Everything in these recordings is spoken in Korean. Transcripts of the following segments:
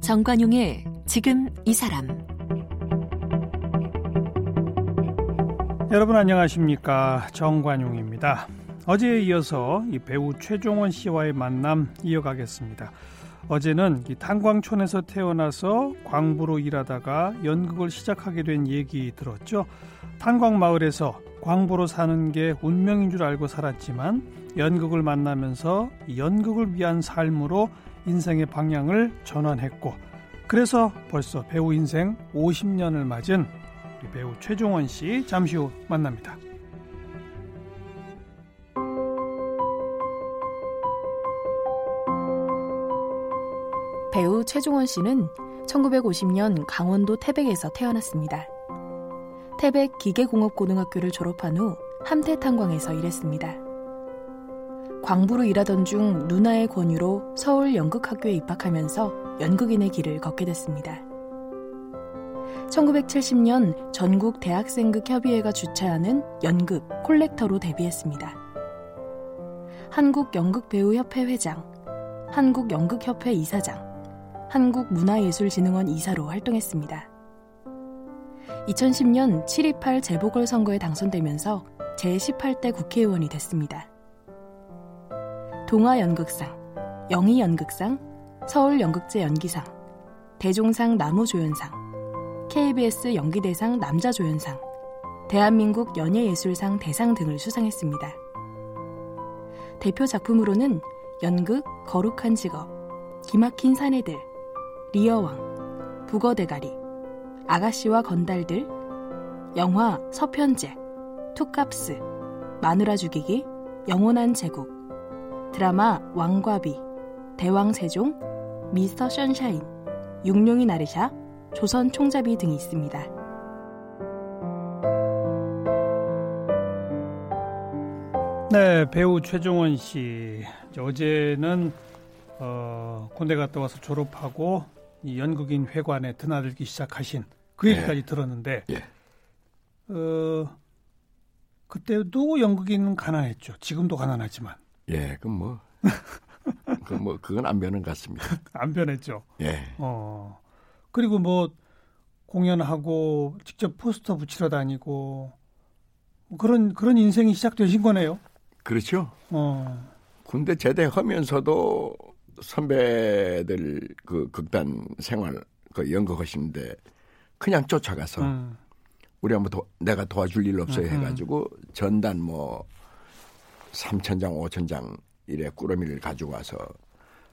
정관용의 지금 이 사람 여러분 안녕하십니까 정관용입니다. 어제에 이어서 이 배우 최종원 씨와의 만남 이어가겠습니다. 어제는 이 탄광촌에서 태어나서 광부로 일하다가 연극을 시작하게 된 얘기 들었죠. 탄광 마을에서 광부로 사는 게 운명인 줄 알고 살았지만 연극을 만나면서 연극을 위한 삶으로 인생의 방향을 전환했고 그래서 벌써 배우 인생 50년을 맞은 배우 최종원 씨 잠시 후 만납니다. 배우 최종원 씨는 1950년 강원도 태백에서 태어났습니다. 태백 기계공업고등학교를 졸업한 후 함태탄광에서 일했습니다. 광부로 일하던 중 누나의 권유로 서울 연극학교에 입학하면서 연극인의 길을 걷게 됐습니다. 1970년 전국 대학생극 협의회가 주최하는 연극 콜렉터로 데뷔했습니다. 한국연극배우협회 회장, 한국연극협회 이사장, 한국문화예술진흥원 이사로 활동했습니다. 2010년 7.28 재보궐선거에 당선되면서 제18대 국회의원이 됐습니다. 동아연극상, 영희연극상, 서울연극제 연기상, 대종상 나무조연상, KBS 연기대상 남자조연상, 대한민국 연예예술상 대상 등을 수상했습니다. 대표 작품으로는 연극 거룩한 직업, 기막힌 사내들, 리어왕, 북어대가리, 아가씨와 건달들, 영화 서편제, 투캅스, 마누라 죽이기, 영원한 제국, 드라마 왕과비, 대왕세종, 미스터 션샤인, 육룡이 나르샤, 조선 총잡이 등이 있습니다. 네, 배우 최종원 씨. 어제는 어, 군대 갔다 와서 졸업하고 이 연극인 회관에 드나들기 시작하신 그 예. 얘기까지 예. 들었는데 예. 어, 그때도 연극인은 가난했죠. 지금도 가난하지만. 예, 그럼 뭐, 그 뭐, 그건 안 변한 것 같습니다. 안 변했죠. 예. 어, 그리고 뭐, 공연하고, 직접 포스터 붙이러 다니고, 뭐 그런, 그런 인생이 시작되신 거네요. 그렇죠. 어. 군대 제대하면서도 선배들 그 극단 생활 그 연극하시는데 그냥 쫓아가서 음. 우리 한번 도, 내가 도와줄 일 없어요 음. 해가지고 전단 뭐 3천 장 5천 장 이래 꾸러미를 가지고 와서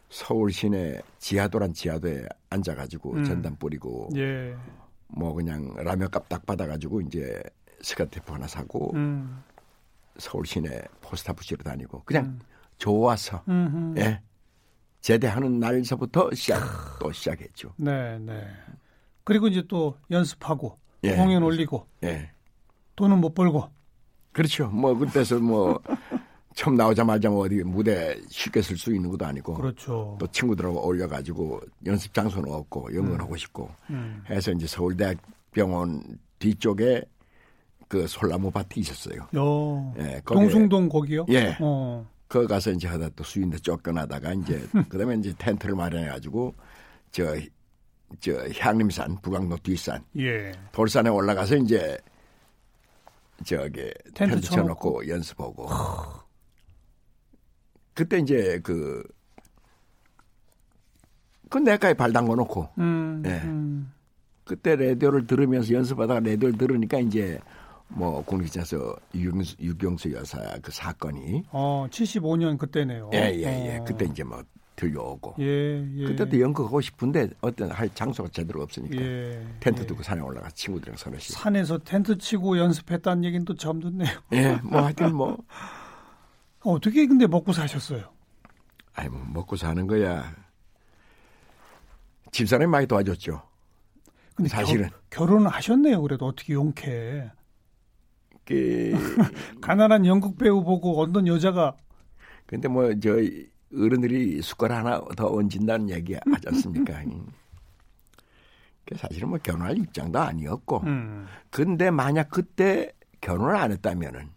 서울 시내 지하도란 지하도에 앉아가지고 음. 전단 뿌리고 예. 뭐 그냥 라면값 딱 받아가지고 이제 스카테프 하나 사고 음. 서울 시내 포스타 붙이러 다니고 그냥 음. 좋아서. 예 제대하는 날서부터 시작 또 시작했죠. 네, 네. 그리고 이제 또 연습하고 예. 공연 올리고 예. 돈은 못 벌고 그렇죠. 뭐 그때서 뭐 처음 나오자마자 뭐 어디 무대 쉽게 쓸 수 있는 것도 아니고 그렇죠. 또 친구들하고 올려가지고 연습 장소는 없고 연극하고 음. 싶고 음. 해서 이제 서울대학병원 뒤쪽에 그 솔나무 밭이 있었어요. 요. 예, 동숭동 거기요? 예. 어. 거 가서 이제 하다 또 수인데 쫓겨나다가 이제 그다음에 이제 텐트를 마련해 가지고 저 저 향림산 북강로 뒷산 예. 돌산에 올라가서 이제 저기 텐트, 텐트 쳐놓고 연습하고 그때 이제 그, 그 내가에 발 담궈 놓고, 음, 예. 음. 그때 라디오를 들으면서 연습하다가 라디오를 들으니까 이제 뭐 국립에서 유경수, 유경 수 여사 그 사건이. 어, 75년 그때네요. 예, 예, 예. 어. 그때 이제 뭐 들려오고. 예, 예. 그때도 연극 하고 싶은데 어떤 할 장소가 제대로 없으니까. 예, 텐트 예. 두고 산에 올라가 친구들이랑 서너씩. 산에서 텐트 치고 연습했다는 얘기는 또 처음 듣네요. 예, 뭐 하여튼 뭐. 어떻게 근데 먹고 사셨어요? 아이, 뭐 먹고 사는 거야. 집사람이 많이 도와줬죠. 근데 사실은. 겨, 결혼을 하셨네요. 그래도 어떻게 용케. 그, 가난한 연극 배우 보고 어떤 여자가 근데 뭐, 저, 어른들이 숟가락 하나 더 얹은다는 얘기 하지 않습니까? 음. 사실은 뭐 결혼할 입장도 아니었고. 음. 근데 만약 그때 결혼을 안 했다면은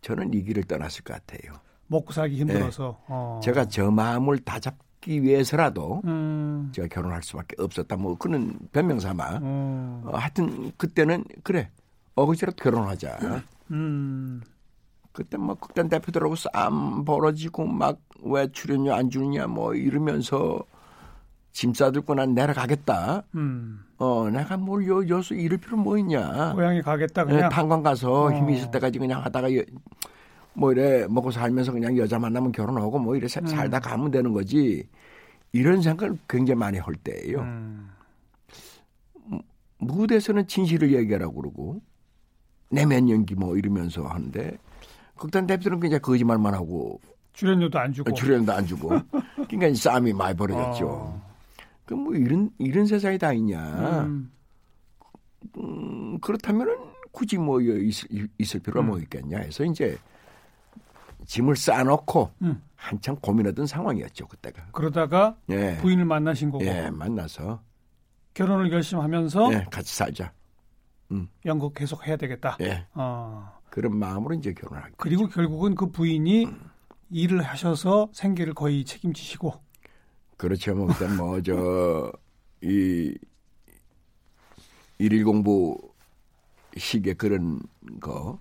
저는 이 길을 떠났을 것 같아요. 먹고 살기 힘들어서. 네. 어. 제가 저 마음을 다 잡기 위해서라도 음. 제가 결혼할 수밖에 없었다. 뭐 그는 변명 삼아. 음. 어, 하여튼 그때는 그래 어거지라도 결혼하자. 음. 그때 뭐 극단 대표들하고 싸움 벌어지고 막 왜 출연료 안 주느냐 뭐 이러면서 짐 싸들고 난 내려가겠다. 음. 어, 내가 뭘 여, 여수 이럴 필요 뭐 있냐. 고향에 가겠다 그냥. 네, 탄광 가서 어. 힘이 있을 때까지 그냥 하다가 여, 뭐 이래 먹고 살면서 그냥 여자 만나면 결혼하고 뭐 이래 음. 살다 가면 되는 거지. 이런 생각을 굉장히 많이 할 때예요. 음. 무대에서는 진실을 얘기하라고 그러고 내면 연기 뭐 이러면서 하는데 극단 대표들은 그냥 거짓말만 하고 출연료도 안 주고 출연도 안 주고 그러니까 싸움이 많이 벌어졌죠. 어. 그뭐 이런 이런 세상이 다 있냐? 음. 음 그렇다면은 굳이 뭐 있을, 있을 필요가 뭐 음. 뭐 있겠냐 해서 이제 짐을 쌓아놓고 음. 한참 고민하던 상황이었죠 그때가. 그러다가 예. 부인을 만나신 거고. 예, 만나서 결혼을 결심하면서 예, 같이 살자. 음. 연극 계속 해야 되겠다. 예. 어. 그런 마음으로 이제 결혼하게. 그리고 됐죠. 결국은 그 부인이 음. 일을 하셔서 생계를 거의 책임지시고. 그렇죠. 뭐 일단 뭐 저 이 일일 공부 시계 그런 거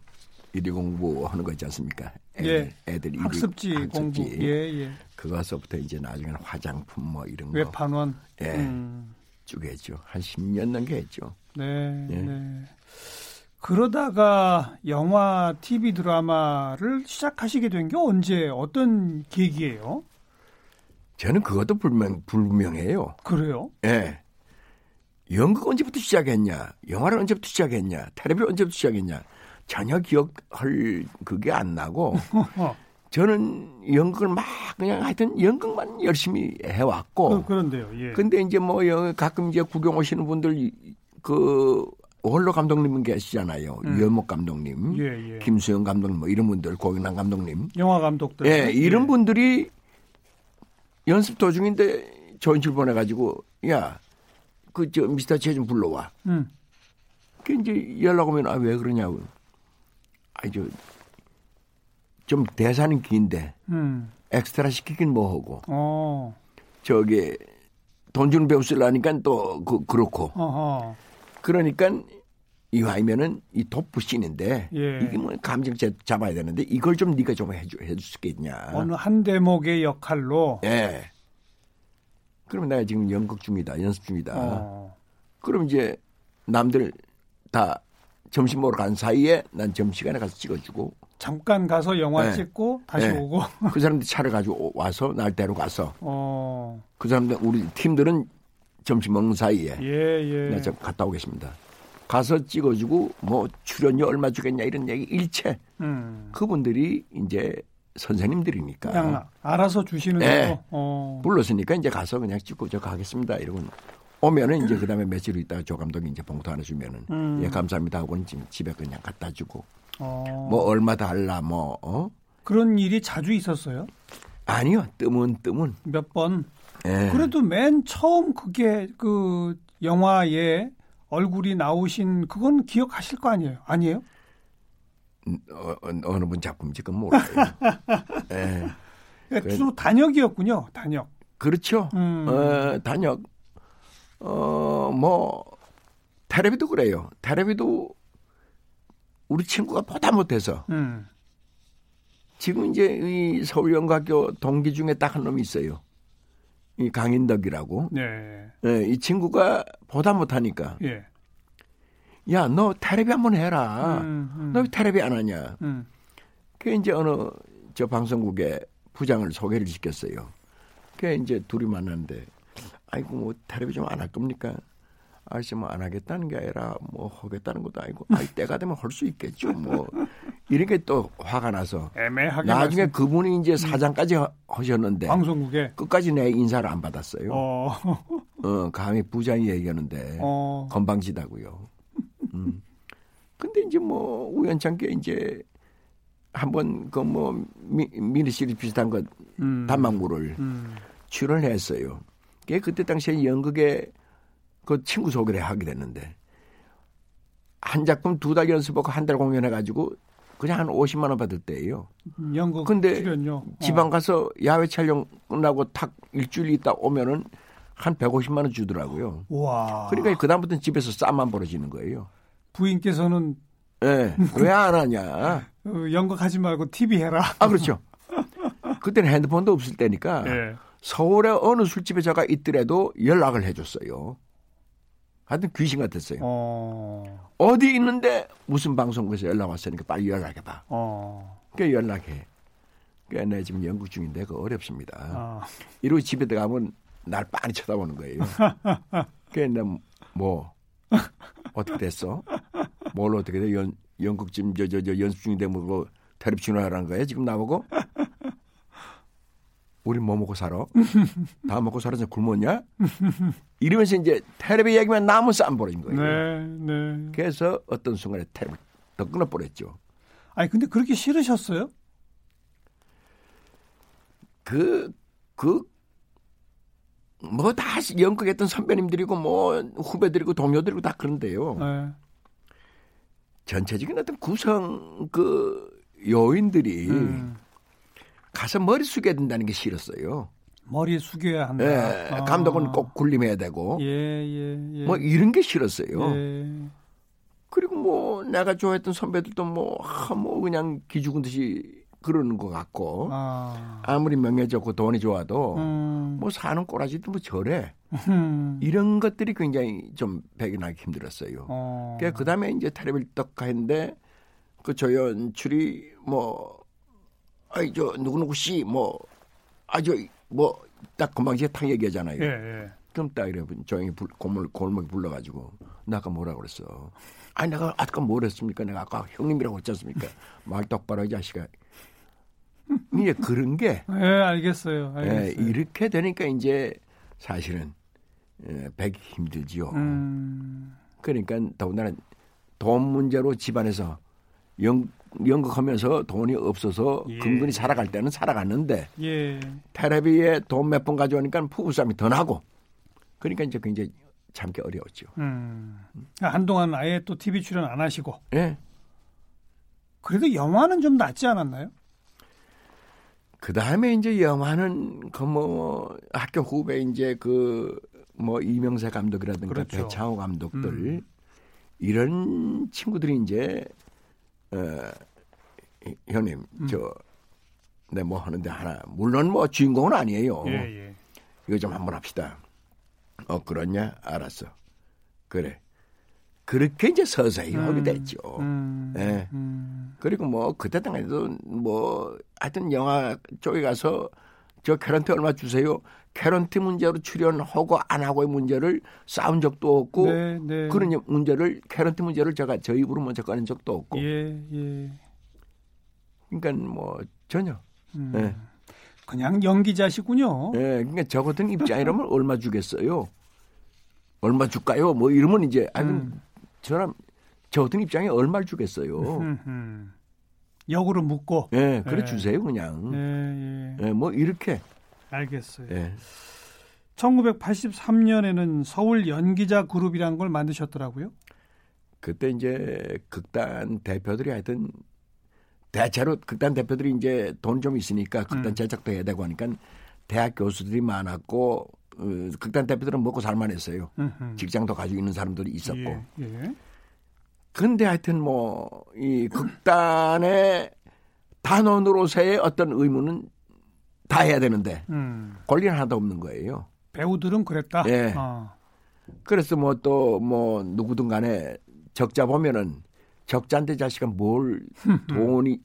일일 공부하는 거 있지 않습니까? 애들, 예. 애들 학습지, 일일, 공부. 학습지. 예, 예. 그거서부터 이제 나중에는 화장품 뭐 이런 거. 외판원. 예. 음. 쭉 했죠. 한 10년 넘게 했죠. 네. 예. 네. 그러다가 영화, TV 드라마를 시작하시게 된 게 언제 어떤 계기예요? 저는 그것도 불명, 불명해요. 그래요? 예. 연극 언제부터 시작했냐? 영화를 언제부터 시작했냐? 텔레비를 언제부터 시작했냐? 전혀 기억할 그게 안 나고 저는 연극을 막 그냥 하여튼 연극만 열심히 해왔고. 그, 런데요 예. 근데 이제 뭐 가끔 이제 구경 오시는 분들 그 홀로 감독님 계시잖아요. 음. 유현목 감독님, 예, 예. 김수영 감독님, 뭐 이런 분들, 고경남 감독님, 영화 감독들, 예, 이런 예. 분들이 연습 도중인데 전출 보내가지고 야, 그 저 미스터 체좀 불러와. 음. 그 이제 연락 오면 아 왜 그러냐고. 아주 좀 대사는 긴데 음. 엑스트라 시키긴 뭐하고. 어. 저기 돈 주는 배우 쓰려니까 또 그, 그렇고. 어허. 그러니까 이와이면은 이 돋부신인데 예. 이게 뭐 감정 잡아야 되는데 이걸 좀 네가 좀 해주 해줄 수 있겠냐. 어느 한 대목의 역할로. 예. 그러면 내가 지금 연극 중이다, 연습 중이다. 어. 그럼 이제 남들 다 점심 먹으러 간 사이에 난 점심시간에 가서 찍어주고. 잠깐 가서 영화 네. 찍고 다시 네. 오고. 그 사람들 차를 가지고 와서 날대로 가서. 어. 그 사람들 우리 팀들은 점심 먹는 사이에. 예, 예. 네, 저 갔다 오겠습니다. 가서 찍어주고 뭐 출연료 얼마 주겠냐 이런 얘기 일체 음. 그분들이 이제 선생님들이니까 알아서 주시는 네. 거 어. 불렀으니까 이제 가서 그냥 찍고 저 가겠습니다 이러고 오면은 이제 그다음에 며칠 있다가 조 감독이 이제 봉투 하나 주면은 음. 예 감사합니다 하고는 집에 그냥 갖다 주고 어. 뭐 얼마 달라 뭐 어? 그런 일이 자주 있었어요? 아니요 뜸은 뜸은 몇 번. 예. 그래도 맨 처음 그게 그 영화에 얼굴이 나오신 그건 기억하실 거 아니에요? 아니에요? 음, 어, 어느 분 작품인지 그건 몰라요. 예. 그러니까 주로 단역이었군요. 단역. 그렇죠. 음. 어, 단역. 어, 뭐 테레비도 그래요. 테레비도 우리 친구가 보다 못해서 음. 지금 이제 이 서울연구학교 동기 중에 딱 한 놈이 있어요. 이 강인덕이라고. 네. 네. 이 친구가 보다 못하니까. 예. 야, 너 테레비 한번 해라. 음, 음. 너왜 테레비 안 하냐. 음. 그 이제 어느 저 방송국에 부장을 소개를 시켰어요. 그 이제 둘이 만났는데, 아이고 뭐 테레비 좀 안 할 겁니까? 아저씨 뭐 안 하겠다는 게 아니라 뭐 하겠다는 것도 아니고 아이 때가 되면 할 수 있겠죠 뭐 이렇게 또 화가 나서 애매하게 나중에 말씀... 그분이 이제 음. 사장까지 하셨는데 방송국에 끝까지 내 인사를 안 받았어요. 어, 어 감히 부장이 얘기하는데 어. 건방지다고요. 음. 근데 이제 뭐 우연찮게 이제 한번 그 뭐 미니 시리즈 비슷한 것 음. 단막물을 음. 출연했어요. 그게 그때 당시에 연극에 그 친구 소개를 하게 됐는데 한 작품 두 달 연습하고 한 달 공연해가지고 그냥 한 50만 원 받을 때예요. 연극 근데 출연료. 지방 가서 야외 촬영 끝나고 탁 일주일 있다 오면은 한 150만 원 주더라고요. 와. 그러니까 그 다음부터는 집에서 싸움만 벌어지는 거예요. 부인께서는 예. 왜안 하냐? 어, 연극 하지 말고 TV 해라. 아 그렇죠. 그때는 핸드폰도 없을 때니까 예. 서울의 어느 술집에 제가 있더라도 연락을 해줬어요. 하여튼 귀신 같았어요. 어. 어디 있는데 무슨 방송국에서 연락 왔으니까 빨리 연락해봐. 어. 그 연락해. 그내 지금 연구 중인데 그 어렵습니다. 아. 이러고 집에 들어가면 날 빤히 쳐다보는 거예요. 그래 뭐 어떻게 됐어? 뭘 어떻게 돼? 연 연극 지금 저 저 저 연습 중인데 뭐 테레비 출연하라는 거야 지금 나보고? 우리 뭐 먹고 살아? 다 먹고 살아서 굶었냐? 이러면서 이제 테레비 얘기만 나오면 벌어진 거예요. 네, 네. 그래서 어떤 순간에 테레비 더 끊어버렸죠. 아니 근데 그렇게 싫으셨어요? 그, 그, 뭐 다 연극했던 선배님들이고 뭐 후배들이고 동료들이고 다 그런데요. 네. 전체적인 어떤 구성 그 요인들이 음. 가서 머리 숙여야 된다는 게 싫었어요. 머리 숙여야 한다. 예, 아. 감독은 꼭 굴림해야 되고 예, 예, 예. 뭐 이런 게 싫었어요. 예. 그리고 뭐 내가 좋아했던 선배들도 뭐, 아, 뭐 그냥 기죽은 듯이 그러는 것 같고 아. 아무리 명예 좋고 돈이 좋아도 음. 뭐 사는 꼬라지도 뭐 저래 음. 이런 것들이 굉장히 좀 배겨나기 힘들었어요. 어. 그 다음에 이제 텔레비를 떡 했는데 그 조연출이 뭐 아이 저 누구누구 씨 뭐 아주 뭐딱 금방 이제 탁 얘기하잖아요. 예, 예. 그럼 딱 이래 조용히 불, 골목 골목에 불러가지고 나 아까 뭐라 그랬어? 아니 내가 아까 뭘 했습니까? 내가 아까 형님이라고 했지 않습니까? 말 똑바로 이 자식아. 이제 그런 게 예, 알겠어요. 예, 알겠어요. 이렇게 되니까 이제 사실은 예, 배기 힘들지요. 음. 그러니까 더군다나 돈 문제로 집안에서 연, 연극하면서 돈이 없어서 예. 근근히 살아갈 때는 살아갔는데 예. 테레비에 돈 몇 번 가져오니까 부부싸움이 더 나고 그러니까 이제 굉장히 참기 어려웠죠. 음. 한동안 아예 또 TV 출연 안 하시고. 예. 그래도 영화는 좀 낫지 않았나요? 그 다음에 이제 영화는 그 뭐 학교 후배 이제 그 뭐 이명세 감독이라든가 그렇죠. 배창호 감독들 음. 이런 친구들이 이제 어 형님 음. 저내뭐 하는데 하나 물론 뭐 주인공은 아니에요. 예, 예. 이거 좀 한번 합시다. 어 그러냐? 알았어. 그래. 그렇게 이제 서서히 하게 됐죠. 음. 예. 음. 그리고 뭐 그때 당시에도 뭐 하여튼 영화 쪽에 가서 저 개런티 얼마 주세요. 개런티 문제로 출연하고 안 하고의 문제를 싸운 적도 없고 네, 네. 그런 문제를 개런티 문제를 제가 저 입으로 먼저 꺼낸 적도 없고 예, 예. 그러니까 뭐 전혀 음. 예. 그냥 연기자시군요. 예, 그러니까 저 같은 입장이라면 얼마 주겠어요? 얼마 줄까요? 뭐 이러면 이제 아니 음. 저람 저 같은 입장에 얼마를 주겠어요? 음. 역으로 묻고. 예, 그래 예. 주세요 그냥. 예, 예. 예, 뭐 이렇게. 알겠어요. 예. 1983년에는 서울 연기자 그룹이라는 걸 만드셨더라고요. 그때 이제 극단 대표들이 하여튼 대체로 극단 대표들이 이제 돈 좀 있으니까 극단 음. 제작도 해야 되고 하니까 대학 교수들이 많았고 어, 극단 대표들은 먹고 살만했어요. 음흠. 직장도 가지고 있는 사람들이 있었고. 예, 예. 근데 하여튼 뭐 이 극단의 단원으로서의 어떤 의무는 다 해야 되는데 음. 권리는 하나도 없는 거예요. 배우들은 그랬다. 예. 어. 그래서 뭐또뭐 누구든 간에 적자 보면은 적자인데 자식아 뭘 돈이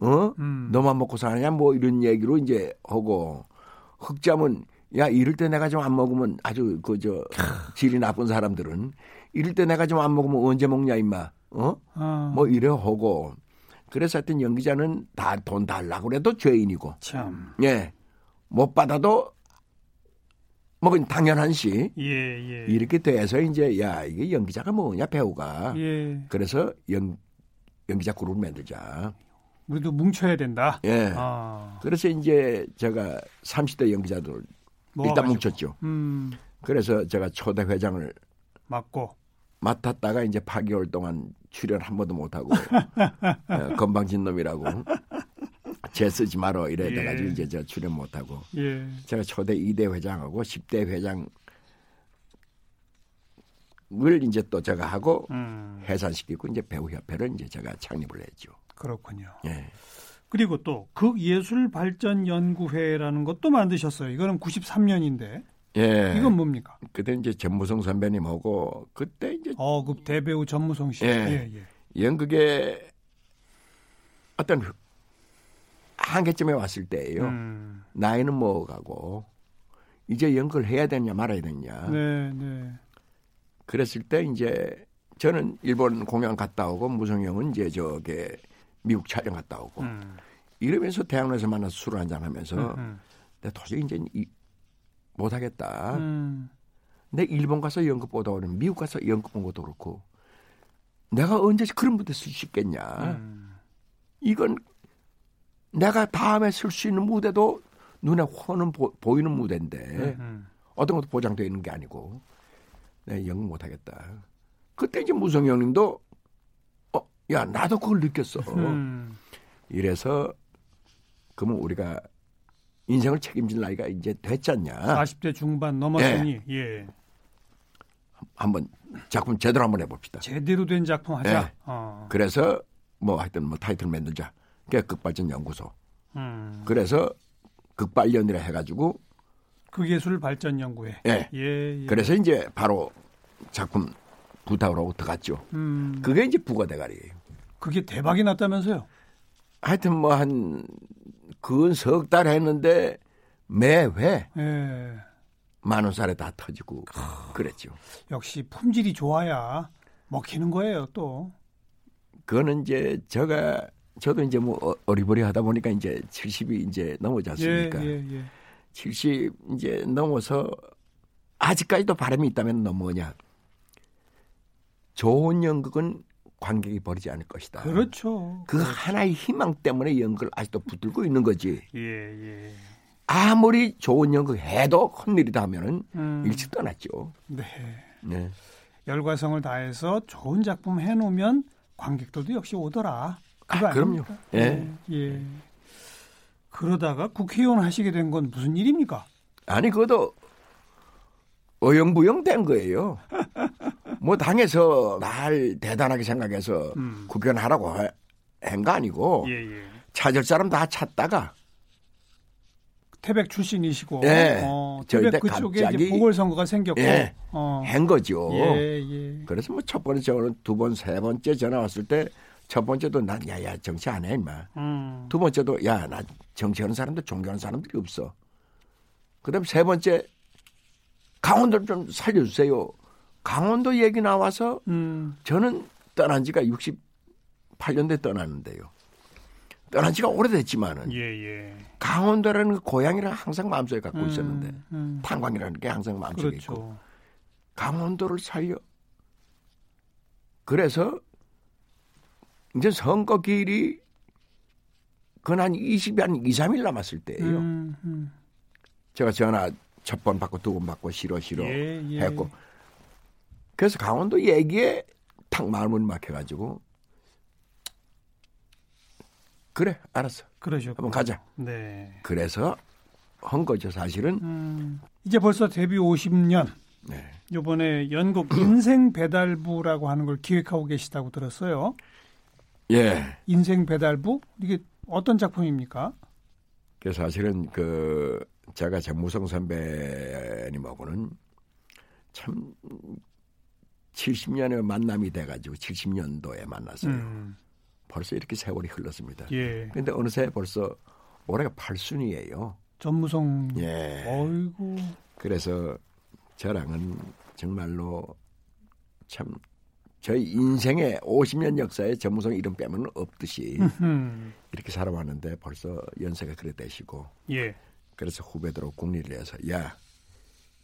어 음. 너만 먹고 사느냐 뭐 이런 얘기로 이제 하고 흑자면 야 이럴 때 내가 좀 안 먹으면 아주 그 저 질이 나쁜 사람들은 이럴 때 내가 좀 안 먹으면 언제 먹냐 임마 어 어. 뭐 이래 하고 그래서 하여튼 연기자는 다 돈 달라고 그래도 죄인이고 참. 예 못 받아도 뭐 당연한 시 예, 예. 이렇게 돼서 이제 야 이게 연기자가 뭐냐 배우가 예. 그래서 연 연기자 그룹을 만들자 우리도 뭉쳐야 된다. 예 아. 그래서 이제 제가 30대 연기자들 일단. 뭉쳤죠 음. 그래서 제가 초대 회장을 맞고 맡았다가 이제 8개월 동안 출연 한 번도 못 하고 어, 건방진 놈이라고 제 쓰지 말어 이래 돼 가지고 예. 이제 저 출연 못 하고 예. 제가 초대 2대 회장하고 10대 회장 을 이제 또 제가 하고 음. 해산시키고 이제 배우협회를 이제 제가 창립을 했죠. 그렇군요. 예. 그리고 또 극예술발전연구회라는 것도 만드셨어요. 이거는 93년인데. 예. 이건 뭡니까? 그때 이제 전무성 선배님하고 그때 이제 어, 그 대배우 전무성 씨. 예. 예, 예. 연극의 어떤 한계점에 왔을 때예요. 음. 나이는 먹어가고 이제 연극을 해야 되냐 말아야 되냐. 네, 네. 그랬을 때 이제 저는 일본 공연 갔다 오고 무성형은 이제 저게 미국 촬영 갔다 오고 음. 이러면서 대학로에서 만나서 술을 한잔 하면서 음, 음. 내가 도저히 이제 못 하겠다. 음. 내 일본 가서 연극 보다 오면 미국 가서 연극 본 것도 그렇고 내가 언제 그런 무대 쓸 수 있겠냐. 음. 이건 내가 다음에 쓸 수 있는 무대도 눈에 훤은 보, 이는 무대인데 음, 음. 어떤 것도 보장되어 있는 게 아니고 내가 연극 못 하겠다. 그때 이제 무성 형님도 어, 야 나도 그걸 느꼈어. 음. 이래서 그러면 우리가 인생을 책임질 나이가 이제 됐잖냐. 40대 중반 넘었으니 예. 예. 한번 작품 제대로 한번 해봅시다. 제대로 된 작품 하자. 예. 어. 그래서 뭐 하여튼 뭐 타이틀 만들자. 그게 극발전 연구소. 음. 그래서 극발연이라 해가지고 극예술 발전 연구회. 예. 예, 예. 그래서 이제 바로 작품 부탁을 하고 들어갔죠. 음. 그게 이제 부가 대가리예요. 그게 대박이 났다면서요? 하여튼 뭐 한 근석달 했는데 매회 예. 만원 살에 다 터지고 그랬죠. 역시 품질이 좋아야 먹히는 거예요 또. 그거는 이제 제가 저도 이제 뭐 어, 어리버리 하다 보니까 이제 70이 이제 넘어지 않습니까? 예, 예, 예. 70 이제 넘어서 아직까지도 바람이 있다면 넘어냐 좋은 연극은 관객이 버리지 않을 것이다. 그렇죠. 그 그렇죠. 하나의 희망 때문에 연극을 아직도 붙들고 있는 거지. 예, 예. 아무리 좋은 연극 해도 헛일이다 하면은 음. 일찍 떠났죠. 네. 네. 열과성을 다해서 좋은 작품 해놓으면 관객들도 역시 오더라. 그거 아, 그럼요. 예. 네. 예. 그러다가 국회의원 하시게 된 건 무슨 일입니까? 아니 그것도 어영부영 된 거예요. 뭐 당에서 날 대단하게 생각해서 음. 국회의원 하라고 한 거 아니고 예, 예. 찾을 사람 다 찾다가 태백 출신이시고 예. 어, 태백 그쪽에 이제 보궐선거가 생겼고 예. 어. 한 거죠. 예, 예. 그래서 뭐 첫 번째 저는 두 번, 세 번째 전화 왔을 때 첫 번째도 난 야야 정치 안 해 임마. 음. 두 번째도 야 나 정치하는 사람도 존경하는 사람들이 없어. 그다음 세 번째 강원도를 좀 살려주세요. 강원도 얘기 나와서 음. 저는 떠난 지가 68년대 떠났는데요. 떠난 지가 오래됐지만은 예, 예. 강원도라는 그 고향이랑 항상 마음속에 갖고 음, 있었는데 음. 탄광이라는 게 항상 마음속에 그렇죠. 있고 강원도를 살려. 그래서 이제 선거 길이 그한 20일 한 2, 3일 남았을 때예요. 음, 음. 제가 전화 첫 번 받고 두 번 받고 싫어 싫어 예, 예. 했고 그래서 강원도 얘기에 탁 마음을 막혀가지고 그래 알았어. 그러죠. 한번 가자. 네. 그래서 한 거죠 사실은. 음, 이제 벌써 데뷔 50년. 네. 이번에 연극 인생 배달부라고 하는 걸 기획하고 계시다고 들었어요. 예. 인생 배달부 이게 어떤 작품입니까? 그 사실은 그 제가 정무성 선배님하고는 참 70년의 만남이 돼가지고 70년도에 만났어요. 음. 벌써 이렇게 세월이 흘렀습니다. 예. 근데 어느새 벌써 올해가 8순이에요. 전무성. 예. 어이구. 그래서 저랑은 정말로 참 저희 인생의 50년 역사에 전무성 이름 빼면 없듯이 이렇게 살아왔는데 벌써 연세가 그래 되시고. 예. 그래서 후배들하고 국리를 해서 야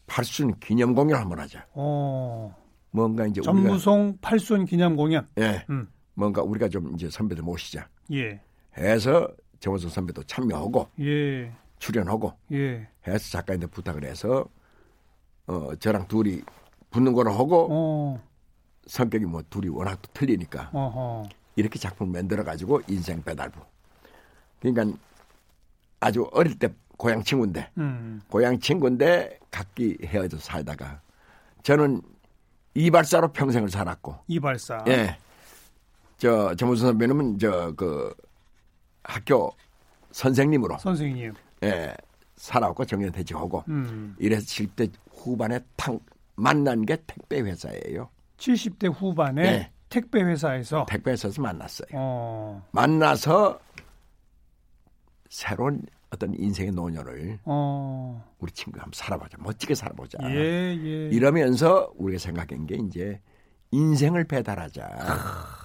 8순 기념 공연 한번 하자. 어. 뭔가 이제 전무송 팔순 기념 공연. 예. 음. 뭔가 우리가 좀 이제 선배들 모시자. 예. 해서 정원석 선배도 참여하고. 예. 출연하고. 예. 해서 작가님들 부탁을 해서 어 저랑 둘이 붙는 거를 하고 어. 성격이 뭐 둘이 워낙 또 틀리니까 어허. 이렇게 작품을 만들어 가지고 인생 배달부. 그러니까 아주 어릴 때 고향 친구인데 음. 고향 친구인데 각기 헤어져 살다가 저는 이발사로 평생을 살았고 이발사. 예. 저 정문선 선배님은 저 그 학교 선생님으로 선생님. 예. 살아왔고 정년 퇴직하고 음. 이래서 7대 후반에 탕 만난 게 택배 회사예요. 70대 후반에 네. 택배 회사에서 택배 회사에서 만났어요. 어. 만나서 새로운 어떤 인생의 노년을 어. 우리 친구가 한번 살아보자. 멋지게 살아보자. 예, 예. 이러면서 우리가 생각한 게 이제 인생을 배달하자.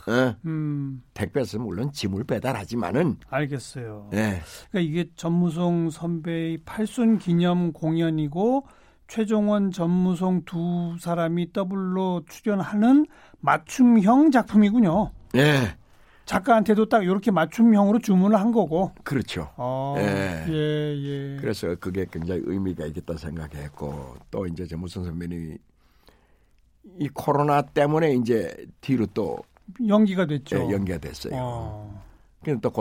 어? 음. 택배에서 물론 짐을 배달하지만은 알겠어요. 네. 그러니까 이게 전무송 선배의 팔순 기념 공연이고 최종원 전무송 두 사람이 더블로 출연하는 맞춤형 작품이군요. 네. 작가한테도 딱 이렇게 맞춤형으로 주문을 한 거고. 그렇죠. 어, 예. 예, 예. 그래서 그게 굉장히 의미가 있겠다 생각했고 또 이제 전무송 선배님이 이 코로나 때문에 이제 뒤로 또 연기가 됐죠. 예, 연기가 됐어요. 어. 그래서 또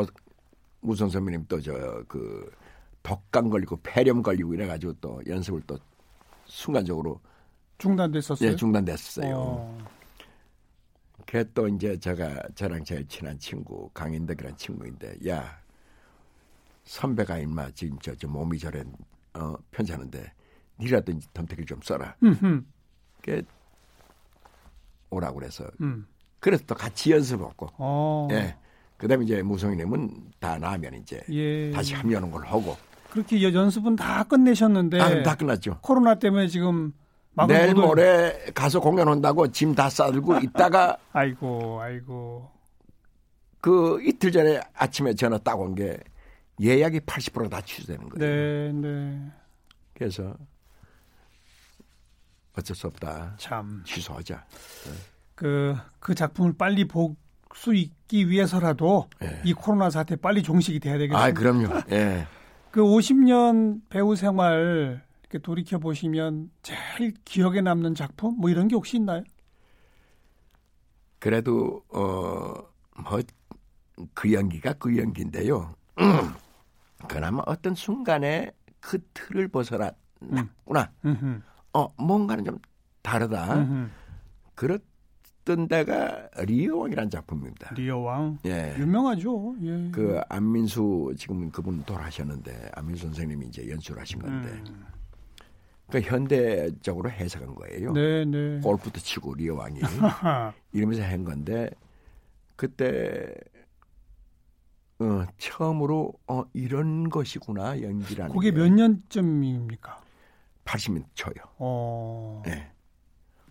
무성 선배님 또 저 그 독감 걸리고 폐렴 걸리고 이래 가지고 또 연습을 또 순간적으로 중단됐었어요. 예, 중단됐어요. 어. 그또 이제 제가 저랑 제일 친한 친구 강인덕이라는 친구인데 야 선배가 임마 지금 저, 저 몸이 저래 어 편찮은데 니라도 덤태기를 좀 써라. 그 오라고 그래서 음. 그래서 또 같이 연습하고 어. 예. 그다음에 이제 무성이님은 다 나면 이제 예. 다시 합류하는 걸 하고 그렇게 연습은 다 끝내셨는데 아, 다 끝났죠. 코로나 때문에 지금 내일 모레 가서 공연한다고 짐 다 싸들고 있다가 아이고 아이고 그 이틀 전에 아침에 전화 딱 온 게 예약이 80%다 취소되는 거예요. 네, 네. 그래서 어쩔 수 없다. 참 취소하자. 그그 그 작품을 빨리 볼 수 있기 위해서라도 예. 이 코로나 사태 빨리 종식이 돼야 되겠습니다. 아, 그럼요. 예. 그 50년 배우 생활 이렇게 돌이켜 보시면 제일 기억에 남는 작품 뭐 이런 게 혹시 있나요? 그래도 어뭐 그 연기가 그 연기인데요. 그나마 어떤 순간에 그 틀을 벗어났구나. 음. 어 뭔가는 좀 다르다. 음흠. 그랬던 데가 리어왕이라는 작품입니다. 리어왕. 예. 유명하죠. 예. 그 안민수 지금 그분 돌아가셨는데 안민수 선생님이 이제 연출하신 건데. 음. 그 현대적으로 해석한 거예요. 네, 네. 골프도 치고 리어왕이 이러면서 한 건데 그때 어, 처음으로 어, 이런 것이구나 연기라는. 그게 몇 년쯤입니까? 80년 초요. 어. 네.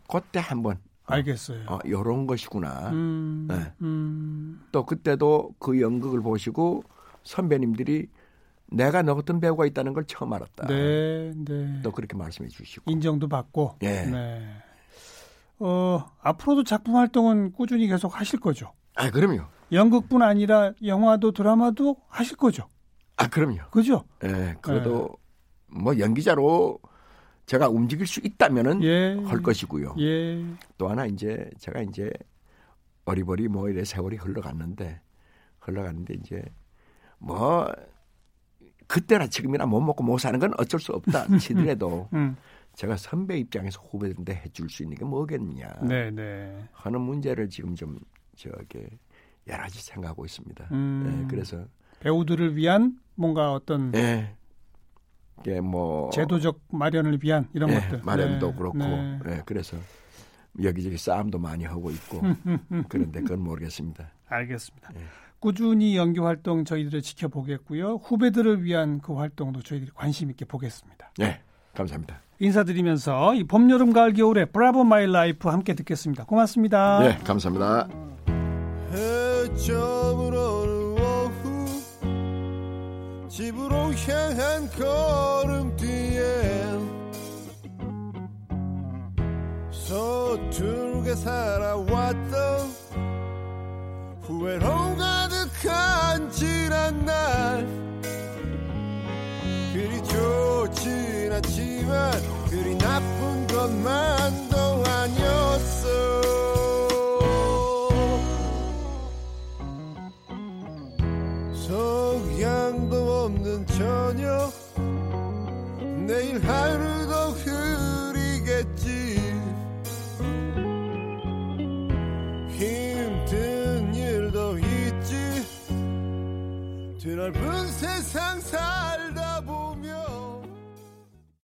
그때 한번 어, 알겠어요. 어, 이런 것이구나. 음, 네. 음. 또 그때도 그 연극을 보시고 선배님들이 내가 너 같은 배우가 있다는 걸 처음 알았다. 네, 네. 또 그렇게 말씀해 주시고 인정도 받고. 예. 네. 어, 앞으로도 작품 활동은 꾸준히 계속 하실 거죠. 아, 그럼요. 연극뿐 아니라 영화도 드라마도 하실 거죠. 아, 그럼요. 그죠? 예, 그래도 네. 뭐 연기자로 제가 움직일 수 있다면은 예. 할 것이고요. 예. 또 하나 이제 제가 이제 어리버리 뭐 이래 세월이 흘러갔는데 흘러갔는데 이제 뭐 그때나 지금이나 못 먹고 못 사는 건 어쩔 수 없다 치더라도 음. 제가 선배 입장에서 후배들한테 해줄 수 있는 게 뭐겠냐 네네. 네. 하는 문제를 지금 좀 저게 여러 가지 생각하고 있습니다. 음. 네, 그래서 배우들을 위한 뭔가 어떤 네. 예, 뭐 제도적 마련을 위한 이런 네, 것들 마련도 네. 그렇고 네. 네. 그래서 여기저기 싸움도 많이 하고 있고 그런데 그건 모르겠습니다. 알겠습니다. 네. 꾸준히 연기 활동 저희들을 지켜보겠고요. 후배들을 위한 그 활동도 저희들이 관심 있게 보겠습니다. 네, 감사합니다. 인사드리면서 이 봄, 여름, 가을, 겨울에 Bravo My Life 함께 듣겠습니다. 고맙습니다. 네, 감사합니다. 집으로 향한 걸음 뒤에 서툴게 살아왔던 후회로 가 간지난 날. 그리 좋진 않지만 그리 나쁜 것만도 아니었어. 속양도 없는 저녁. 내일 하루 넓은 세상 살다